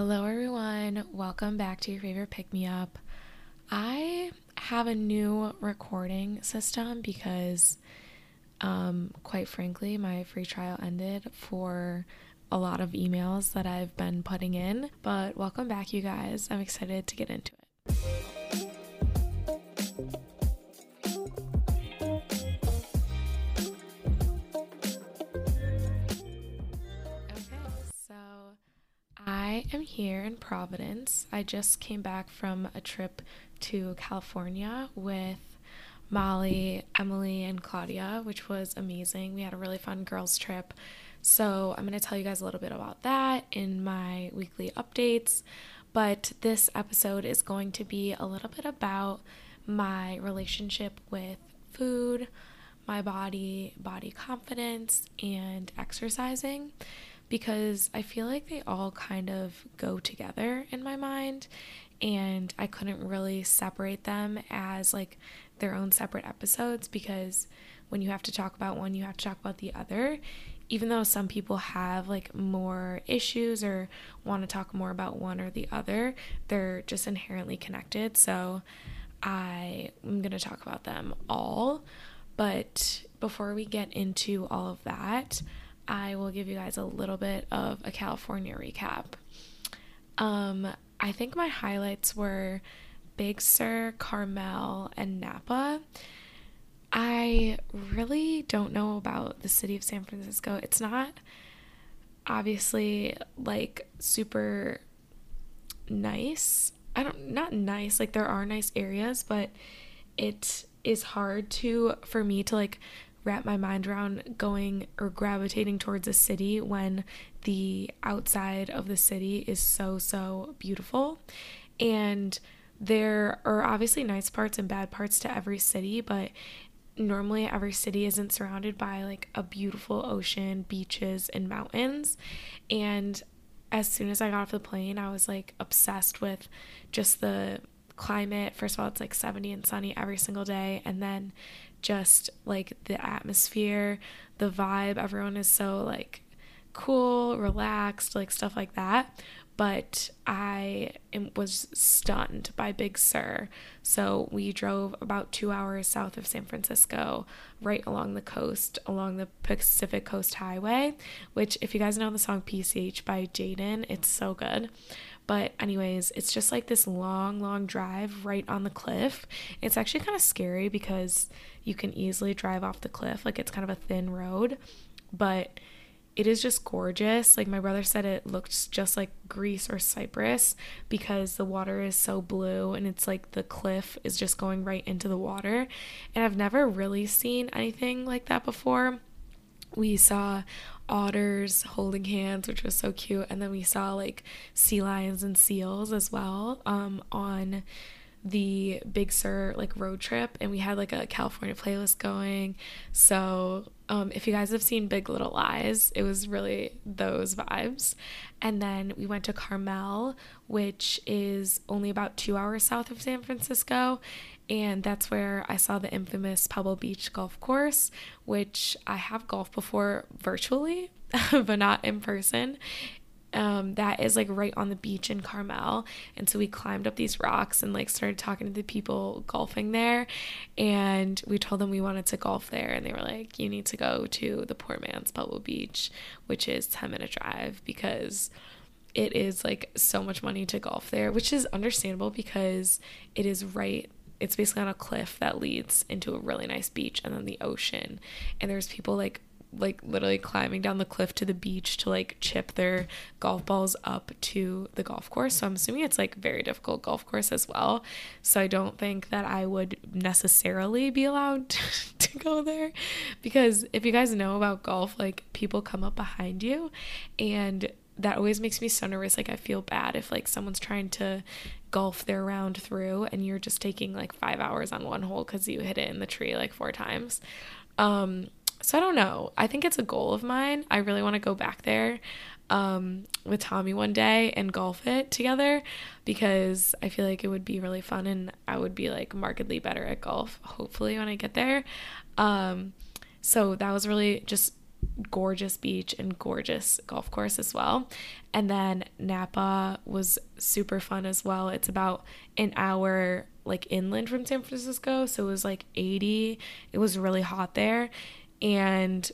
Hello, everyone. Welcome back to your favorite pick me up. I have a new recording system because, um, quite frankly, my free trial ended for a lot of emails that I've been putting in. But welcome back, you guys. I'm excited to get into it. Am here in Providence. I just came back from a trip to California with Molly, Emily, and Claudia, which was amazing. We had a really fun girls' trip. So, I'm going to tell you guys a little bit about that in my weekly updates. But this episode is going to be a little bit about my relationship with food, my body, body confidence, and exercising because I feel like they all kind of go together in my mind and I couldn't really separate them as like their own separate episodes because when you have to talk about one, you have to talk about the other. Even though some people have like more issues or want to talk more about one or the other, they're just inherently connected. So I am going to talk about them all. But before we get into all of that, I will give you guys a little bit of a California recap. Um, I think my highlights were Big Sur, Carmel, and Napa. I really don't know about the city of San Francisco. It's not obviously like super nice. I don't not nice. Like there are nice areas, but it is hard to for me to like wrap my mind around going or gravitating towards a city when the outside of the city is so so beautiful. And there are obviously nice parts and bad parts to every city but normally every city isn't surrounded by like a beautiful ocean beaches and mountains. And as soon as i got off the plane i was like obsessed with just the climate first of all it's like 70 and sunny every single day and then just like the atmosphere, the vibe. Everyone is so like cool, relaxed, like stuff like that. But I was stunned by Big Sur. So we drove about two hours south of San Francisco, right along the coast, along the Pacific Coast Highway, which, if you guys know the song PCH by Jaden, it's so good. But, anyways, it's just like this long, long drive right on the cliff. It's actually kind of scary because you can easily drive off the cliff. Like, it's kind of a thin road, but it is just gorgeous. Like, my brother said it looks just like Greece or Cyprus because the water is so blue and it's like the cliff is just going right into the water. And I've never really seen anything like that before. We saw otters holding hands, which was so cute. And then we saw like sea lions and seals as well um, on the Big Sur like road trip and we had like a California playlist going. So, um, if you guys have seen Big Little Lies, it was really those vibes. And then we went to Carmel, which is only about two hours south of San Francisco. And that's where I saw the infamous Pebble Beach golf course, which I have golfed before virtually, but not in person um, that is like right on the beach in Carmel. And so we climbed up these rocks and like started talking to the people golfing there. And we told them we wanted to golf there. And they were like, you need to go to the poor man's Pebble Beach, which is 10 minute drive because it is like so much money to golf there, which is understandable because it is right it's basically on a cliff that leads into a really nice beach and then the ocean and there's people like like literally climbing down the cliff to the beach to like chip their golf balls up to the golf course. So I'm assuming it's like very difficult golf course as well. So I don't think that I would necessarily be allowed to go there because if you guys know about golf, like people come up behind you and that always makes me so nervous. Like I feel bad if like someone's trying to golf their round through and you're just taking like five hours on one hole because you hit it in the tree like four times. Um, so I don't know. I think it's a goal of mine. I really want to go back there um, with Tommy one day and golf it together because I feel like it would be really fun and I would be like markedly better at golf, hopefully, when I get there. Um, so that was really just gorgeous beach and gorgeous golf course as well. And then Napa was super fun as well. It's about an hour like inland from San Francisco, so it was like 80. It was really hot there. And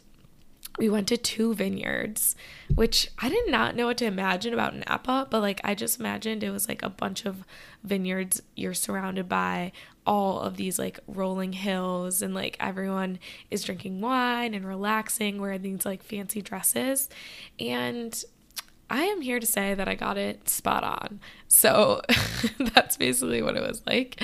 we went to two vineyards, which I did not know what to imagine about Napa, but like I just imagined it was like a bunch of vineyards you're surrounded by all of these like rolling hills and like everyone is drinking wine and relaxing wearing these like fancy dresses and I am here to say that I got it spot on. So that's basically what it was like.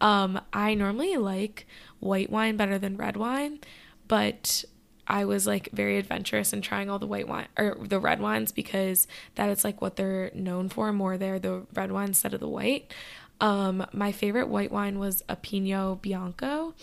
Um, I normally like white wine better than red wine, but I was like very adventurous in trying all the white wine or the red wines because that is like what they're known for more there the red wine instead of the white. Um, my favorite white wine was a Pinot Bianco.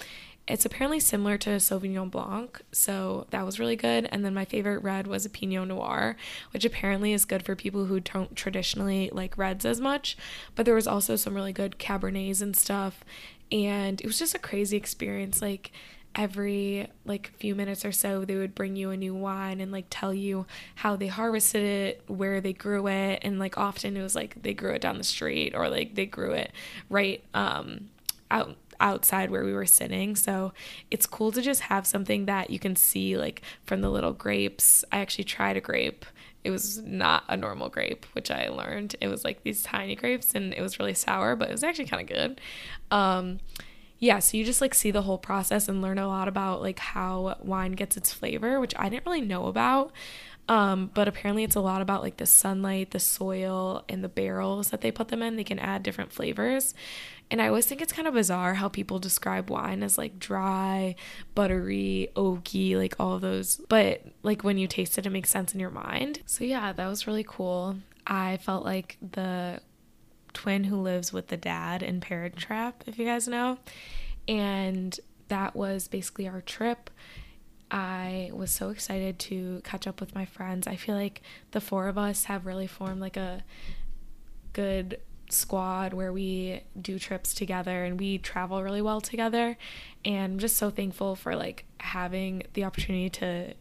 It's apparently similar to Sauvignon Blanc, so that was really good. And then my favorite red was a Pinot Noir, which apparently is good for people who don't traditionally like reds as much. But there was also some really good Cabernets and stuff, and it was just a crazy experience. Like every like few minutes or so they would bring you a new wine and like tell you how they harvested it where they grew it and like often it was like they grew it down the street or like they grew it right um out outside where we were sitting. So it's cool to just have something that you can see like from the little grapes. I actually tried a grape. It was not a normal grape which i learned. It was like these tiny grapes and it was really sour but it was actually kind of good. Um yeah, so you just like see the whole process and learn a lot about like how wine gets its flavor, which I didn't really know about. Um, but apparently it's a lot about like the sunlight, the soil, and the barrels that they put them in. They can add different flavors. And I always think it's kind of bizarre how people describe wine as like dry, buttery, oaky, like all those. But like when you taste it, it makes sense in your mind. So yeah, that was really cool. I felt like the twin who lives with the dad in Parent Trap, if you guys know. And that was basically our trip. I was so excited to catch up with my friends. I feel like the four of us have really formed like a good squad where we do trips together and we travel really well together and I'm just so thankful for like having the opportunity to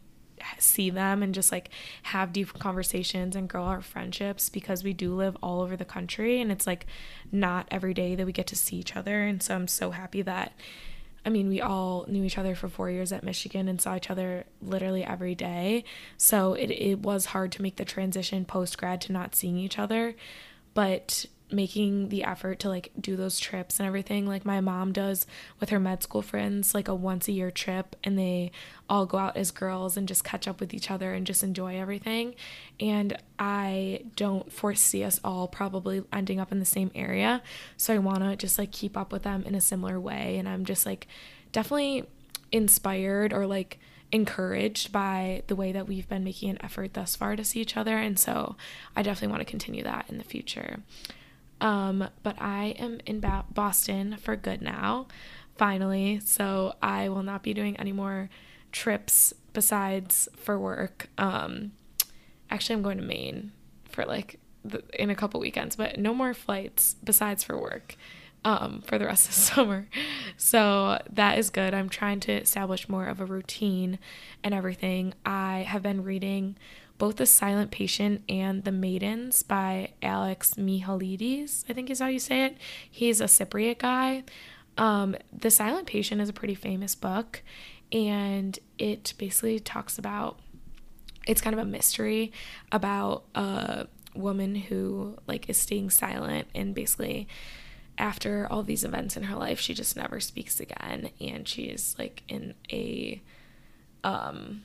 see them and just like have deep conversations and grow our friendships because we do live all over the country and it's like not every day that we get to see each other and so I'm so happy that I mean, we all knew each other for four years at Michigan and saw each other literally every day. So it, it was hard to make the transition post grad to not seeing each other. But making the effort to like do those trips and everything. Like my mom does with her med school friends like a once a year trip and they all go out as girls and just catch up with each other and just enjoy everything. And I don't foresee us all probably ending up in the same area. So I want to just like keep up with them in a similar way. And I'm just like definitely inspired or like encouraged by the way that we've been making an effort thus far to see each other. And so I definitely want to continue that in the future. Um, but I am in ba- Boston for good now, finally. So I will not be doing any more trips besides for work. Um, actually, I'm going to Maine for like the, in a couple weekends, but no more flights besides for work. Um, for the rest of the summer. So that is good. I'm trying to establish more of a routine and everything. I have been reading both The Silent Patient and The Maidens by Alex Michaelides, I think is how you say it. He's a Cypriot guy. Um, the Silent Patient is a pretty famous book, and it basically talks about it's kind of a mystery about a woman who like is staying silent and basically after all these events in her life she just never speaks again and she's like in a um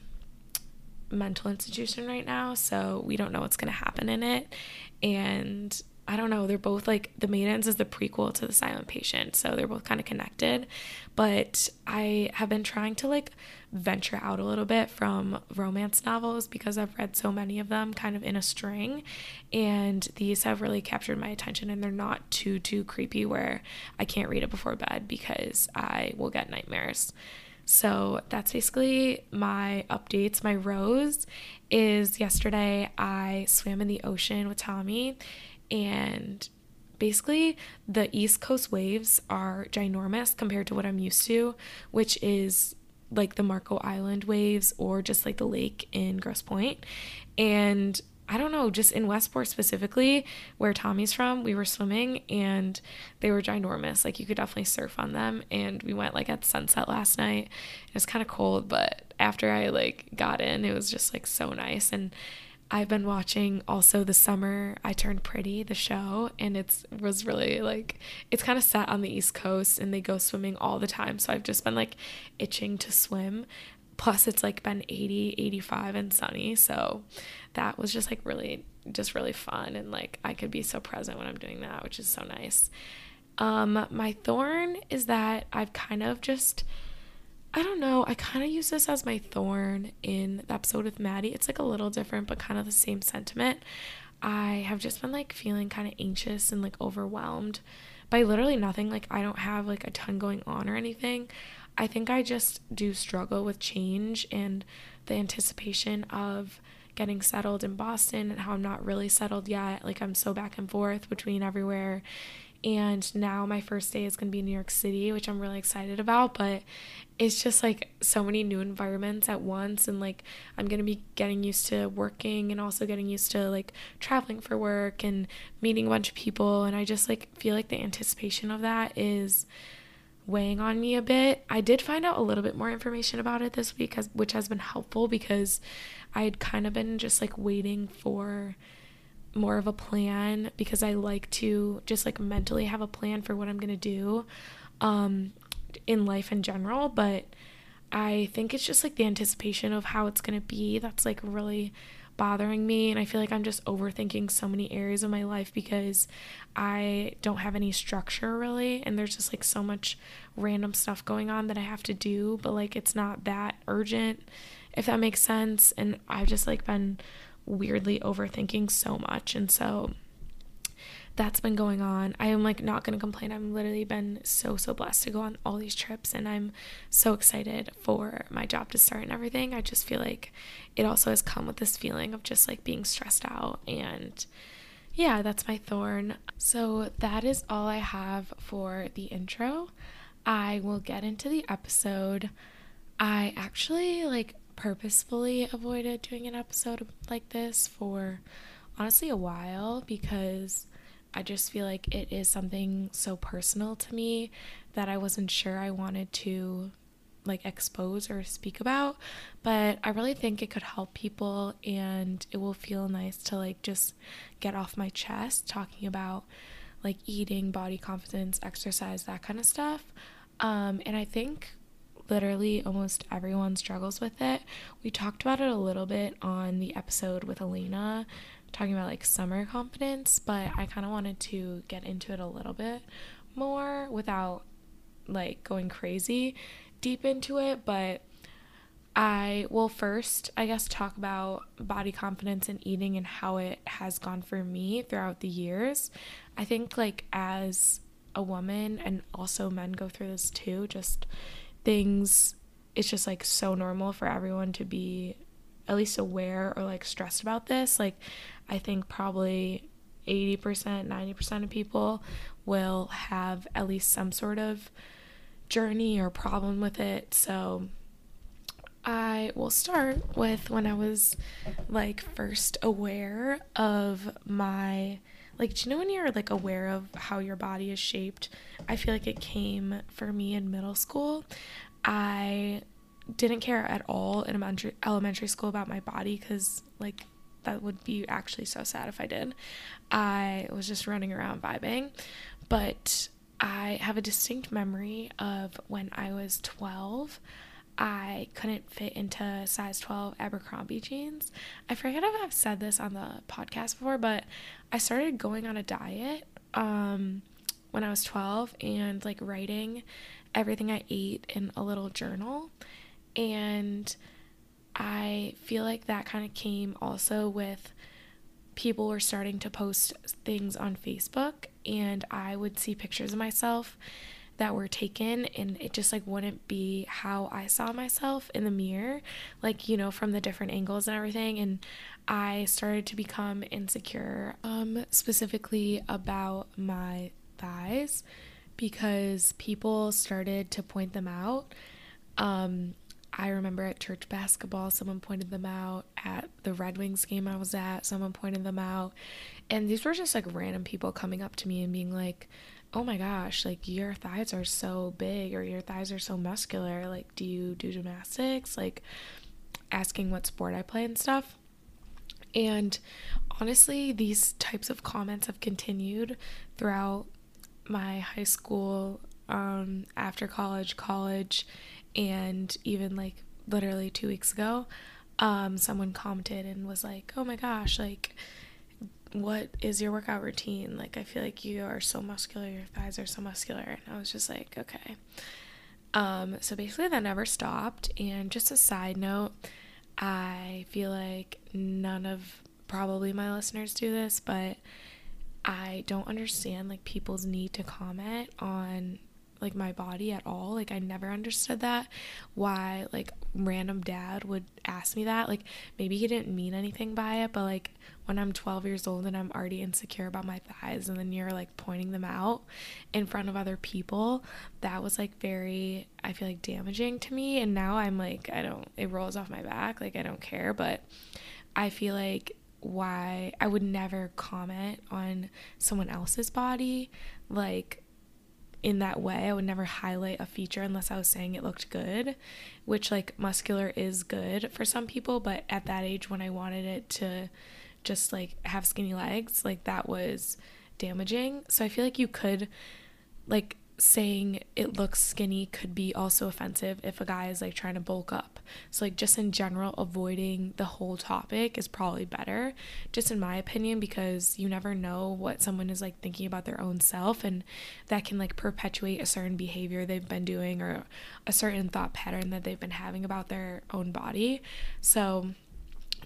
mental institution right now, so we don't know what's going to happen in it. And I don't know, they're both like The Maidens is the prequel to The Silent Patient, so they're both kind of connected. But I have been trying to like venture out a little bit from romance novels because I've read so many of them kind of in a string. And these have really captured my attention and they're not too, too creepy where I can't read it before bed because I will get nightmares. So that's basically my updates. My rose is yesterday I swam in the ocean with Tommy and basically the east coast waves are ginormous compared to what i'm used to which is like the Marco Island waves or just like the lake in Grosse Pointe. And I don't know, just in Westport specifically, where Tommy's from, we were swimming and they were ginormous. Like you could definitely surf on them. And we went like at sunset last night. It was kind of cold, but after I like got in, it was just like so nice. And I've been watching also the summer I turned pretty the show and it's was really like it's kind of set on the east coast and they go swimming all the time so I've just been like itching to swim plus it's like been 80 85 and sunny so that was just like really just really fun and like I could be so present when I'm doing that which is so nice um my thorn is that I've kind of just I don't know. I kind of use this as my thorn in the episode with Maddie. It's like a little different, but kind of the same sentiment. I have just been like feeling kind of anxious and like overwhelmed by literally nothing. Like, I don't have like a ton going on or anything. I think I just do struggle with change and the anticipation of getting settled in Boston and how I'm not really settled yet. Like, I'm so back and forth between everywhere and now my first day is going to be in New York City, which I'm really excited about. But it's just like so many new environments at once. And like I'm going to be getting used to working and also getting used to like traveling for work and meeting a bunch of people. And I just like feel like the anticipation of that is weighing on me a bit. I did find out a little bit more information about it this week, which has been helpful because I had kind of been just like waiting for more of a plan because I like to just like mentally have a plan for what I'm going to do um in life in general, but I think it's just like the anticipation of how it's going to be that's like really bothering me and I feel like I'm just overthinking so many areas of my life because I don't have any structure really and there's just like so much random stuff going on that I have to do, but like it's not that urgent if that makes sense and I've just like been weirdly overthinking so much. And so that's been going on. I am like not going to complain. I've literally been so, so blessed to go on all these trips and I'm so excited for my job to start and everything. I just feel like it also has come with this feeling of just like being stressed out and yeah, that's my thorn. So that is all I have for the intro. I will get into the episode. I actually like purposefully avoided doing an episode like this for honestly a while because I just feel like it is something so personal to me that I wasn't sure I wanted to like expose or speak about but I really think it could help people and it will feel nice to like just get off my chest talking about like eating, body confidence, exercise, that kind of stuff. Um, and I think literally almost everyone struggles with it. We talked about it a little bit on the episode with Elena, talking about like summer confidence, but I kind of wanted to get into it a little bit more without like going crazy deep into it. But I will first, I guess, talk about body confidence and eating and how it has gone for me throughout the years. I think, like, as a woman, and also men go through this too, just things it's just like so normal for everyone to be at least aware or like stressed about this. Like i think probably 80% 90% of people will have at least some sort of journey or problem with it. So I will start with when I was like first aware of my like do you know when you're like aware of how your body is shaped? I feel like it came for me in middle school. I didn't care at all in elementary, elementary school about my body because like that would be actually so sad if i did. I was just running around vibing. But i have a distinct memory of when i was 12 I couldn't fit into size 12 Abercrombie jeans. I forget if I've said this on the podcast before, but I started going on a diet um, when I was 12 and like writing everything I ate in a little journal. And I feel like that kind of came also with people were starting to post things on Facebook, and I would see pictures of myself that were taken and it just like wouldn't be how I saw myself in the mirror like you know from the different angles and everything and I started to become insecure um specifically about my thighs because people started to point them out um I remember at church basketball, someone pointed them out. At the Red Wings game I was at, someone pointed them out. And these were just like random people coming up to me and being like, oh my gosh, like your thighs are so big or your thighs are so muscular. Like, do you do gymnastics? Like, asking what sport I play and stuff. And honestly, these types of comments have continued throughout my high school, um, after college, college, and even like literally two weeks ago. Um, someone commented and was like, oh my gosh, like, what is your workout routine? Like, I feel like you are so muscular, your thighs are so muscular. And I was just like, okay. Um, so basically, that never stopped. And just a side note, I feel like none of probably my listeners do this, but I don't understand like people's need to comment on like my body at all. Like I never understood that. Why like random dad would ask me that. Like maybe he didn't mean anything by it, but like when I'm 12 years old and I'm already insecure about my thighs and then you're like pointing them out in front of other people, that was like very I feel like damaging to me and now I'm like I don't it rolls off my back, like I don't care, but I feel like why I would never comment on someone else's body like in that way. I would never highlight a feature unless I was saying it looked good, which like muscular is good for some people, but at that age when I wanted it to just like have skinny legs, like that was damaging. So I feel like you could like saying it looks skinny could be also offensive if a guy is like trying to bulk up. So, like, just in general, avoiding the whole topic is probably better, just in my opinion, because you never know what someone is like thinking about their own self, and that can like perpetuate a certain behavior they've been doing or a certain thought pattern that they've been having about their own body. So,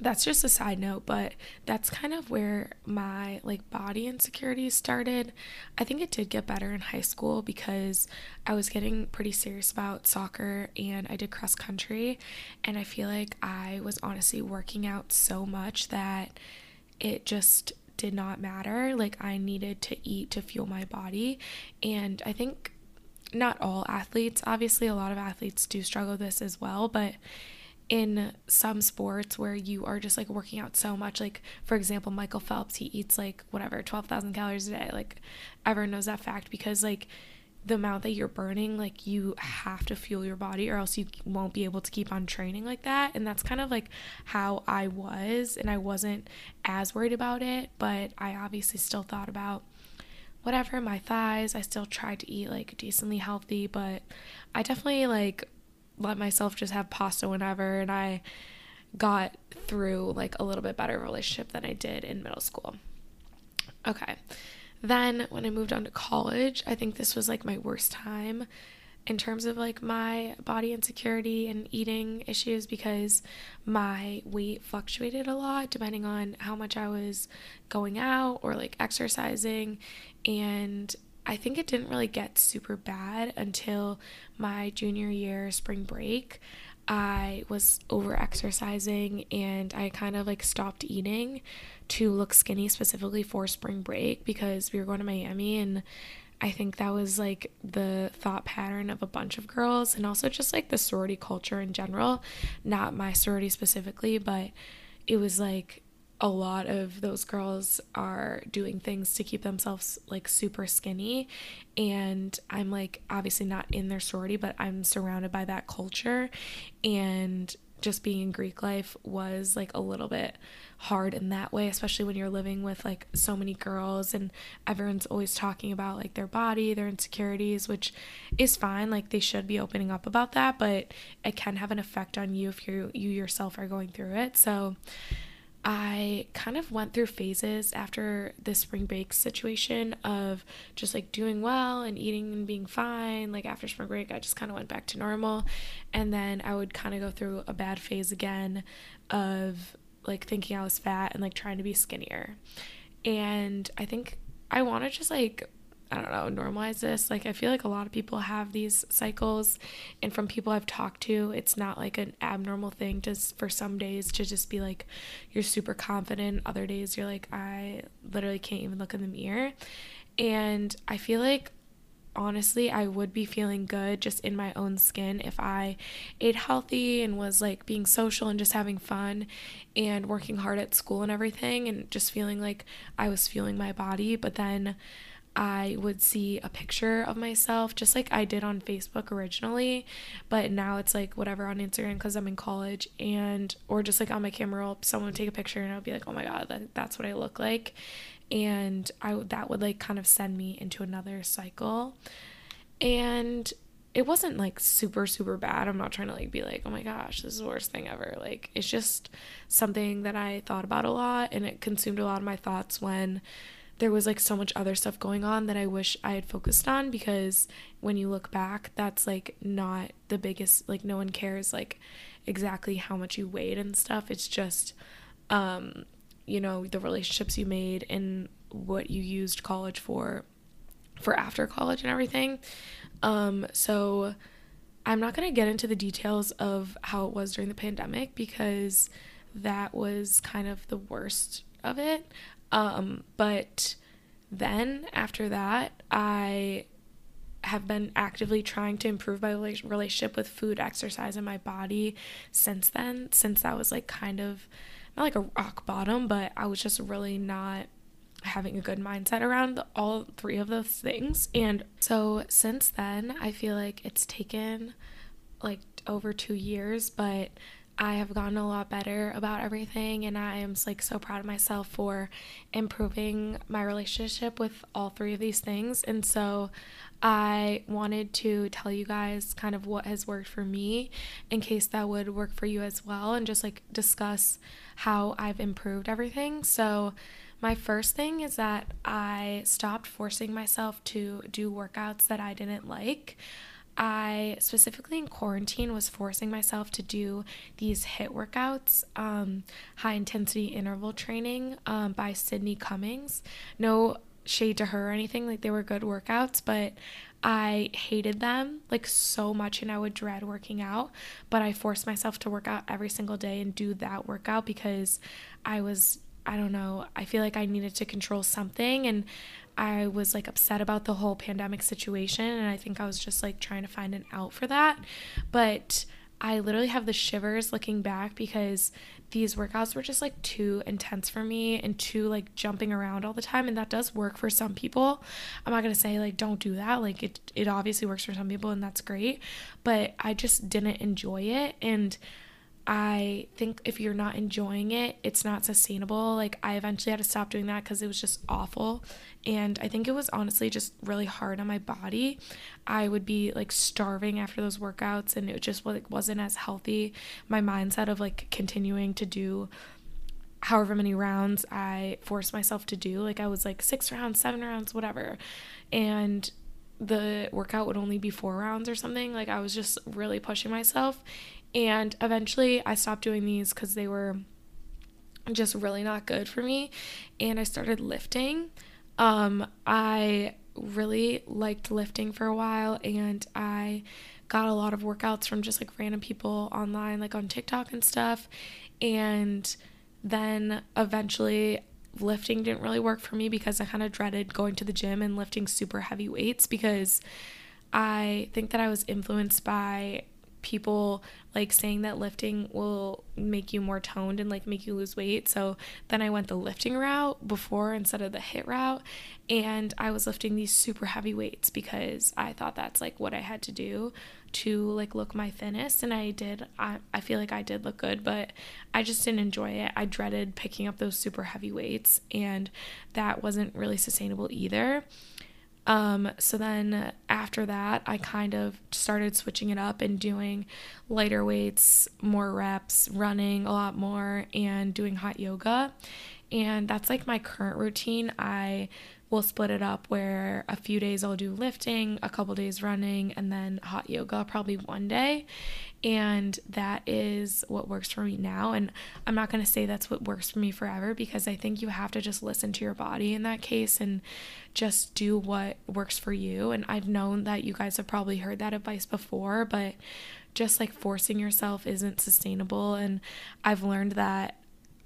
that's just a side note, but that's kind of where my like body insecurities started. I think it did get better in high school because I was getting pretty serious about soccer and I did cross country and I feel like I was honestly working out so much that it just did not matter. Like I needed to eat to fuel my body and I think not all athletes, obviously a lot of athletes do struggle with this as well, but in some sports where you are just like working out so much like for example Michael Phelps he eats like whatever 12,000 calories a day like everyone knows that fact because like the amount that you're burning like you have to fuel your body or else you won't be able to keep on training like that. And that's kind of like how I was and I wasn't as worried about it but I obviously still thought about whatever my thighs I still tried to eat like decently healthy but I definitely like let myself just have pasta whenever and I got through like a little bit better relationship than I did in middle school. Okay. Then when I moved on to college, I think this was like my worst time in terms of like my body insecurity and eating issues because my weight fluctuated a lot depending on how much I was going out or like exercising and I think it didn't really get super bad until my junior year spring break. I was over exercising and I kind of like stopped eating to look skinny specifically for spring break because we were going to Miami and I think that was like the thought pattern of a bunch of girls and also just like the sorority culture in general, not my sorority specifically, but it was like a lot of those girls are doing things to keep themselves like super skinny. And i'm like obviously not in their sorority but i'm surrounded by that culture. And just being in greek life was like a little bit hard in that way especially when you're living with like so many girls and everyone's always talking about like their body their insecurities which is fine like they should be opening up about that but it can have an effect on you if you you yourself are going through it. So I kind of went through phases after the spring break situation of just like doing well and eating and being fine. Like after spring break, I just kind of went back to normal. And then I would kind of go through a bad phase again of like thinking I was fat and like trying to be skinnier. And I think I want to just like I don't know, normalize this. Like, I feel like a lot of people have these cycles, and from people I've talked to, it's not like an abnormal thing just for some days to just be like, you're super confident. Other days, you're like, I literally can't even look in the mirror. And I feel like honestly I would be feeling good just in my own skin if I ate healthy and was like being social and just having fun and working hard at school and everything and just feeling like I was fueling my body. But then I would see a picture of myself just like I did on Facebook originally, but now it's like whatever on Instagram because I'm in college and or just like on my camera roll, someone would take a picture and I'd be like, oh my god, that, that's what I look like, and I that would like kind of send me into another cycle, and it wasn't like super super bad. I'm not trying to like be like, oh my gosh, this is the worst thing ever. Like it's just something that I thought about a lot and it consumed a lot of my thoughts when there was like so much other stuff going on that I wish I had focused on because when you look back, that's like not the biggest, like, no one cares like exactly how much you weighed and stuff. It's just, um, you know, the relationships you made and what you used college for, for after college and everything. Um, so I'm not going to get into the details of how it was during the pandemic because that was kind of the worst of it. Um, but then after that, I have been actively trying to improve my relationship with food, exercise, and my body since then. Since that was like kind of not like a rock bottom, but I was just really not having a good mindset around all three of those things. And so since then, I feel like it's taken like over two years, but I have gotten a lot better about everything and I am like so proud of myself for improving my relationship with all three of these things. And so I wanted to tell you guys kind of what has worked for me in case that would work for you as well and just like discuss how I've improved everything. So my first thing is that I stopped forcing myself to do workouts that I didn't like. I specifically in quarantine was forcing myself to do these HIIT workouts, um, high intensity interval training um, by Sydney Cummings. No shade to her or anything, like they were good workouts, but I hated them like so much and I would dread working out. But I forced myself to work out every single day and do that workout because I was, I don't know, I feel like I needed to control something and I was like upset about the whole pandemic situation and I think I was just like trying to find an out for that. But I literally have the shivers looking back because these workouts were just like too intense for me and too like jumping around all the time and that does work for some people. I'm not going to say like don't do that. Like it it obviously works for some people and that's great, but I just didn't enjoy it and I think if you're not enjoying it, it's not sustainable. Like, I eventually had to stop doing that because it was just awful. And I think it was honestly just really hard on my body. I would be like starving after those workouts, and it just like, wasn't as healthy. My mindset of like continuing to do however many rounds I forced myself to do, like, I was like six rounds, seven rounds, whatever. And the workout would only be four rounds or something. Like, I was just really pushing myself and eventually I stopped doing these because they were just really not good for me. And I started lifting. Um, I really liked lifting for a while and I got a lot of workouts from just like random people online, like on TikTok and stuff. And then eventually lifting didn't really work for me because I kind of dreaded going to the gym and lifting super heavy weights because I think that I was influenced by people like saying that lifting will make you more toned and like make you lose weight. So then I went the lifting route before instead of the HIIT route. And I was lifting these super heavy weights because I thought that's like what I had to do to like look my thinnest. And I did, I, I feel like I did look good, but I just didn't enjoy it. I dreaded picking up those super heavy weights and that wasn't really sustainable either. Um, so then after that, I kind of started switching it up and doing lighter weights, more reps, running a lot more, and doing hot yoga. And that's like my current routine. I will split it up where a few days I'll do lifting, a couple days running, and then hot yoga probably one day. And that is what works for me now. And I'm not going to say that's what works for me forever because I think you have to just listen to your body in that case and just do what works for you. And I've known that you guys have probably heard that advice before, but just like forcing yourself isn't sustainable. And I've learned that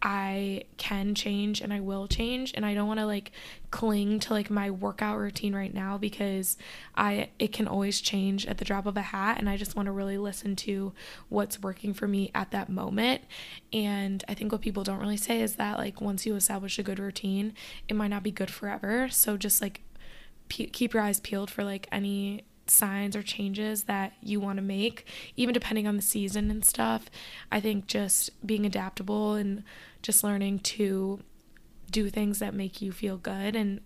I can change and I will change and I don't want to like cling to like my workout routine right now because I it can always change at the drop of a hat and I just want to really listen to what's working for me at that moment. And I think what people don't really say is that like once you establish a good routine it might not be good forever. So just like pe- keep your eyes peeled for like any signs or changes that you want to make, even depending on the season and stuff. I think just being adaptable and just learning to do things that make you feel good and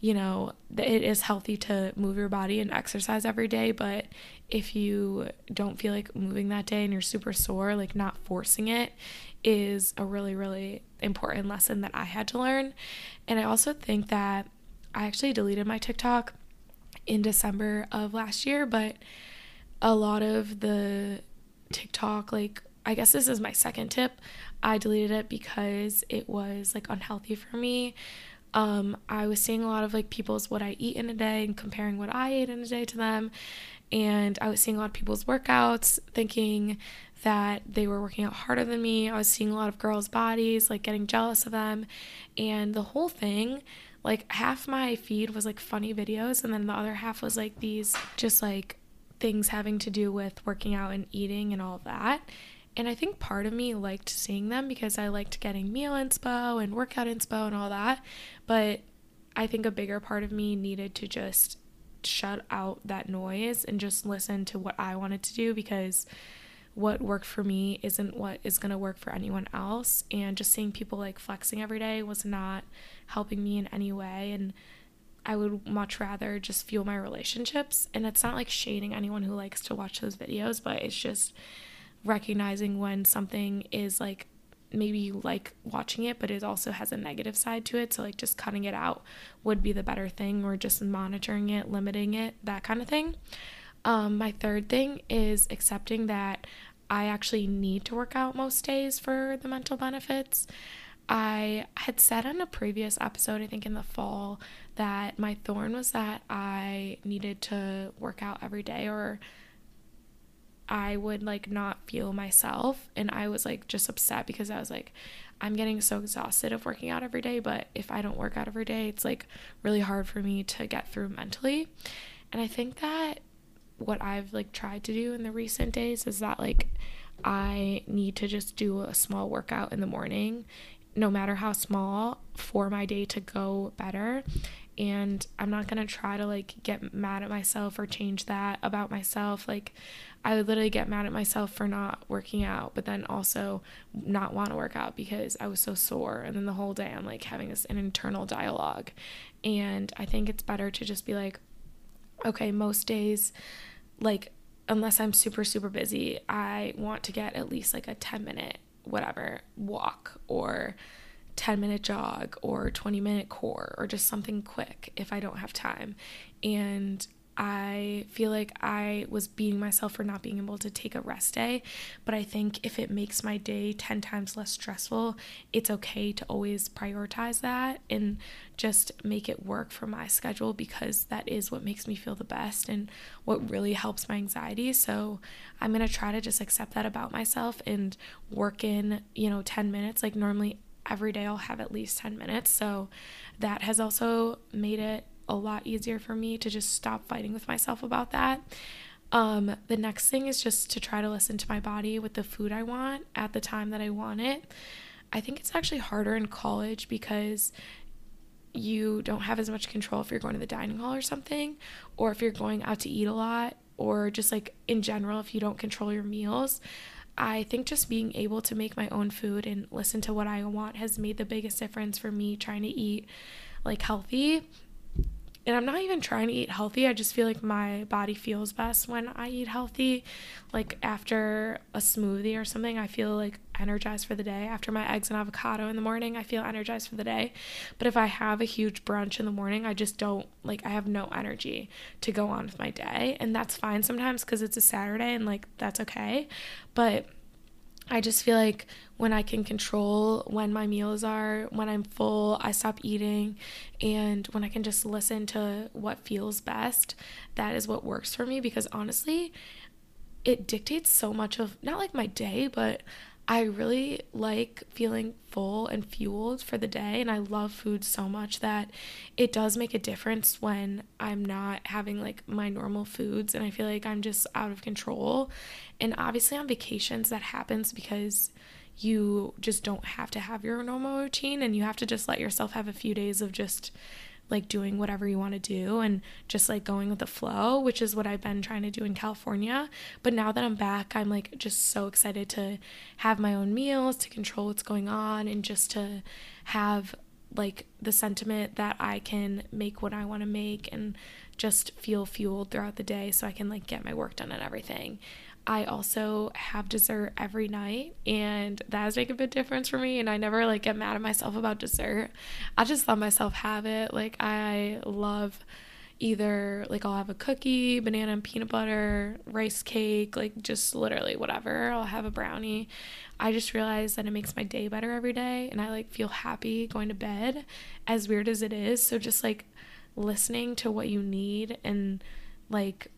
you know it is healthy to move your body and exercise every day but if you don't feel like moving that day and you're super sore like not forcing it is a really really important lesson that I had to learn and I also think that I actually deleted my TikTok in December of last year, but a lot of the TikTok, like, I guess this is my second tip. I deleted it because it was like unhealthy for me. Um, I was seeing a lot of like people's what I eat in a day and comparing what I ate in a day to them. And I was seeing a lot of people's workouts, thinking that they were working out harder than me. I was seeing a lot of girls' bodies, like getting jealous of them. And the whole thing like half my feed was like funny videos and then the other half was like these just like things having to do with working out and eating and all that. And I think part of me liked seeing them because I liked getting meal inspo and workout inspo and all that. But I think a bigger part of me needed to just shut out that noise and just listen to what I wanted to do because what worked for me isn't what is going to work for anyone else. And just seeing people like flexing every day was not helping me in any way. And I would much rather just fuel my relationships. And it's not like shading anyone who likes to watch those videos, but it's just recognizing when something is like maybe you like watching it, but it also has a negative side to it. So, like, just cutting it out would be the better thing, or just monitoring it, limiting it, that kind of thing. Um, my third thing is accepting that I actually need to work out most days for the mental benefits. I had said on a previous episode, I think in the fall, that my thorn was that I needed to work out every day or I would like not feel myself. And I was like just upset because I was like, I'm getting so exhausted of working out every day. But if I don't work out every day, it's like really hard for me to get through mentally. And I think that what I've like tried to do in the recent days is that like I need to just do a small workout in the morning no matter how small for my day to go better. And I'm not to try to like get mad at myself or change that about myself. Like I would literally get mad at myself for not working out but then also not want to work out because I was so sore. And then the whole day I'm like having this an internal dialogue. And I think it's better to just be like okay most days like unless I'm super super busy, I want to get at least like a 10 minute whatever walk or 10 minute jog or 20 minute core or just something quick if I don't have time. And I feel like I was beating myself for not being able to take a rest day. But I think if it makes my day 10 times less stressful, it's okay to always prioritize that and just make it work for my schedule because that is what makes me feel the best and what really helps my anxiety. So I'm going to try to just accept that about myself and work in, you know, 10 minutes. Like normally every day I'll have at least 10 minutes. So that has also made it a lot easier for me to just stop fighting with myself about that. Um, the next thing is just to try to listen to my body with the food I want at the time that I want it. I think it's actually harder in college because you don't have as much control if you're going to the dining hall or something, or if you're going out to eat a lot, or just like in general, if you don't control your meals. I think just being able to make my own food and listen to what I want has made the biggest difference for me trying to eat like healthy and I'm not even trying to eat healthy. I just feel like my body feels best when I eat healthy. Like after a smoothie or something, I feel like energized for the day. After my eggs and avocado in the morning, I feel energized for the day. But if I have a huge brunch in the morning, I just don't like I have no energy to go on with my day. And that's fine sometimes cuz it's a Saturday and like that's okay. But I just feel like when I can control when my meals are, when I'm full, I stop eating, and when I can just listen to what feels best, that is what works for me because honestly, it dictates so much of not like my day, but I really like feeling full and fueled for the day. And I love food so much that it does make a difference when I'm not having like my normal foods and I feel like I'm just out of control. And obviously, on vacations, that happens because you just don't have to have your normal routine and you have to just let yourself have a few days of just like doing whatever you want to do and just like going with the flow, which is what I've been trying to do in California. But now that I'm back, I'm like just so excited to have my own meals, to control what's going on, and just to have like the sentiment that I can make what I want to make and just feel fueled throughout the day so I can like get my work done and everything. I also have dessert every night and that has made a big difference for me and I never like get mad at myself about dessert. I just let myself have it. Like I love either like I'll have a cookie, banana and peanut butter, rice cake, like just literally whatever. I'll have a brownie. I just realized that it makes my day better every day and I like feel happy going to bed as weird as it is. So just like listening to what you need and like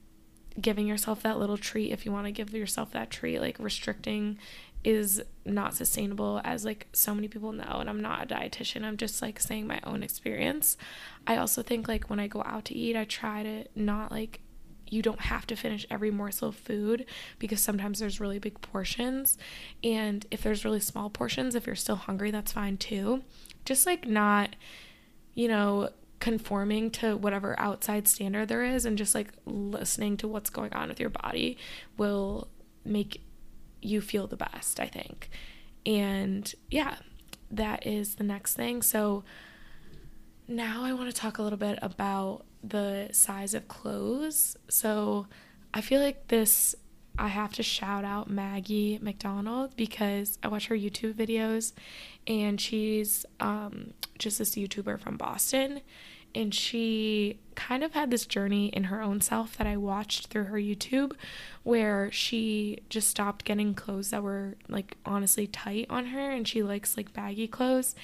giving yourself that little treat if you want to give yourself that treat like restricting is not sustainable as like so many people know and I'm not a dietitian I'm just like saying my own experience. I also think like when I go out to eat I try to not like you don't have to finish every morsel of food because sometimes there's really big portions and if there's really small portions if you're still hungry that's fine too. Just like not you know conforming to whatever outside standard there is and just like listening to what's going on with your body will make you feel the best, I think. And yeah, that is the next thing. So now I want to talk a little bit about the size of clothes. So I feel like this I have to shout out Maggie McDonald because I watch her YouTube videos and she's um, just this YouTuber from Boston and she kind of had this journey in her own self that I watched through her YouTube where she just stopped getting clothes that were like honestly tight on her and she likes like baggy clothes.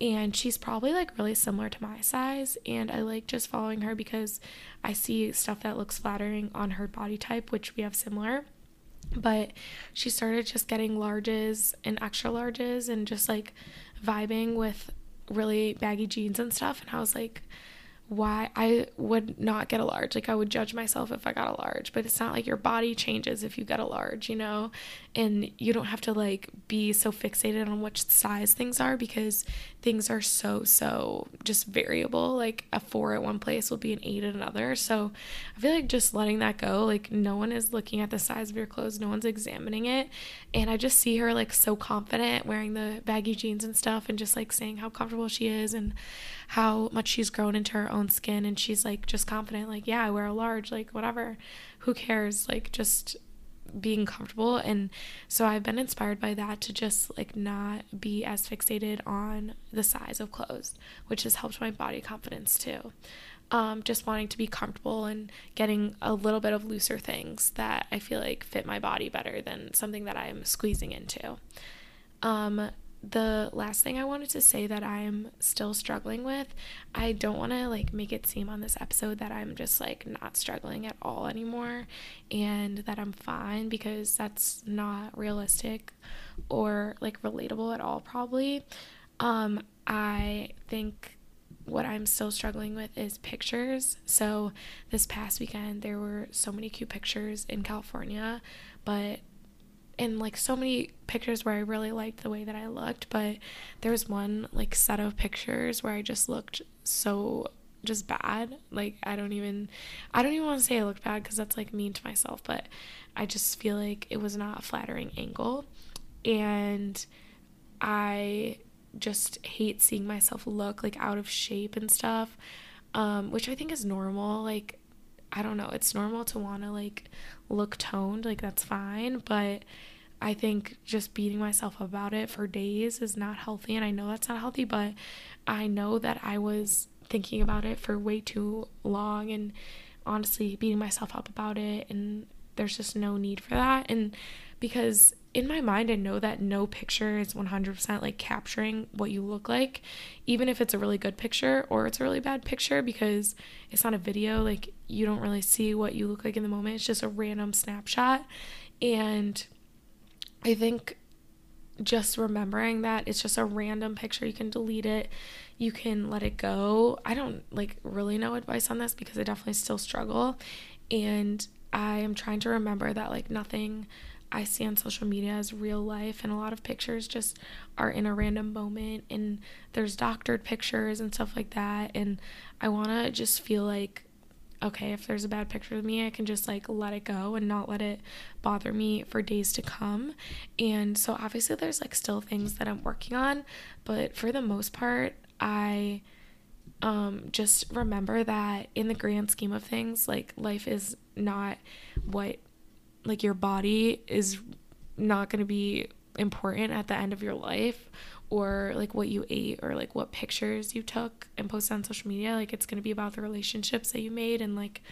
And she's probably like really similar to my size and I like just following her because I see stuff that looks flattering on her body type which we have similar. But she started just getting larges and extra larges and just like vibing with really baggy jeans and stuff and I was like why I would not get a large. Like I would judge myself if I got a large, but it's not like your body changes if you get a large, you know? And you don't have to like be so fixated on which size things are because things are so so just variable. Like a 4 at one place will be an 8 at another. So I feel like just letting that go, like no one is looking at the size of your clothes, no one's examining it. And I just see her like so confident wearing the baggy jeans and stuff and just like saying how comfortable she is and how much she's grown into her own skin and she's like just confident like yeah I wear a large like whatever who cares like just being comfortable. And so I've been inspired by that to just like not be as fixated on the size of clothes which has helped my body confidence too. Um, just wanting to be comfortable and getting a little bit of looser things that I feel like fit my body better than something that I'm squeezing into. Um, the last thing I wanted to say that I'm still struggling with, I don't want to like make it seem on this episode that I'm just like not struggling at all anymore and that I'm fine because that's not realistic or like relatable at all probably. Um I think what I'm still struggling with is pictures. So this past weekend there were so many cute pictures in California, but in like so many pictures where I really liked the way that I looked, but there was one like set of pictures where I just looked so just bad. Like I don't even I don't even want to say I looked bad cuz that's like mean to myself, but I just feel like it was not a flattering angle and I just hate seeing myself look like out of shape and stuff. Um, which I think is normal. Like I don't know, it's normal to want to like look toned, like that's fine, but I think just beating myself about it for days is not healthy and I know that's not healthy, but I know that I was thinking about it for way too long and honestly beating myself up about it and there's just no need for that and because in my mind I know that no picture is 100% like capturing what you look like even if it's a really good picture or it's a really bad picture because it's not a video like you don't really see what you look like in the moment it's just a random snapshot and I think just remembering that it's just a random picture. You can delete it, you can let it go. I don't like really know advice on this because I definitely still struggle. And I am trying to remember that like nothing I see on social media is real life, and a lot of pictures just are in a random moment, and there's doctored pictures and stuff like that. And I want to just feel like okay, if there's a bad picture of me, I can just like let it go and not let it bother me for days to come. And so obviously there's like still things that I'm working on, but for the most part, I um just remember that in the grand scheme of things, like life is not what like your body is not going to be important at the end of your life or like what you ate or like what pictures you took and posted on social media. Like it's going to be about the relationships that you made and like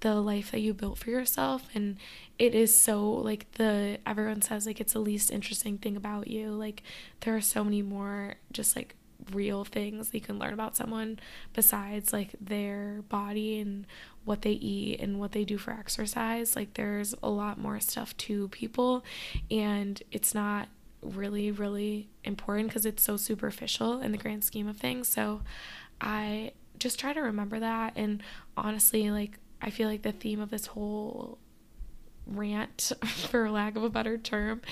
the life that you built for yourself. And it is so like the everyone says like it's the least interesting thing about you. Like there are so many more just like real things you can learn about someone besides like their body and what they eat and what they do for exercise like there's a lot more stuff to people and it's not really, really important because it's so superficial in the grand scheme of things. So I just try to remember that. And honestly, like, I feel like the theme of this whole rant, for lack of a better term,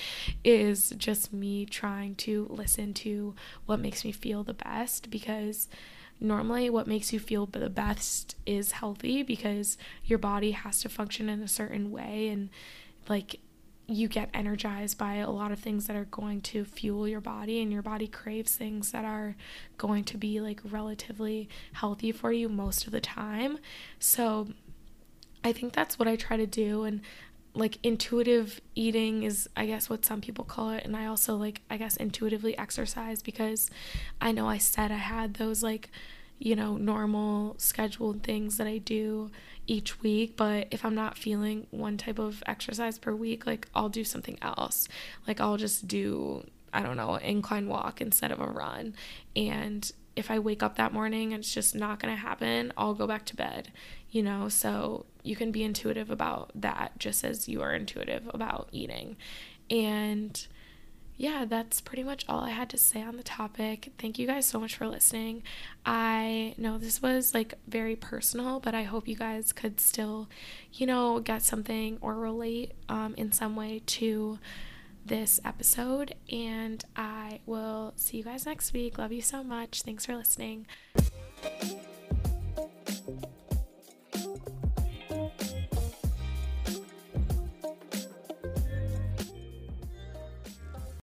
is just me trying to listen to what makes me feel the best because normally what makes you feel the best is healthy because your body has to function in a certain way and like you get energized by a lot of things that are going to fuel your body and your body craves things that are going to be like relatively healthy for you most of the time. So I think that's what I try to do and like intuitive eating is I guess what some people call it and I also like I guess intuitively exercise because I know I said I had those like you know normal scheduled things that I do each week, but if I'm not feeling one type of exercise per week, like I'll do something else. Like I'll just do, I don't know, incline walk instead of a run. And if I wake up that morning and it's just not going to happen, I'll go back to bed, you know? So you can be intuitive about that just as you are intuitive about eating. And yeah, that's pretty much all I had to say on the topic. Thank you guys so much for listening. I know this was like very personal, but I hope you guys could still, you know, get something or relate um, in some way to this episode, and I will see you guys next week. Love you so much. Thanks for listening.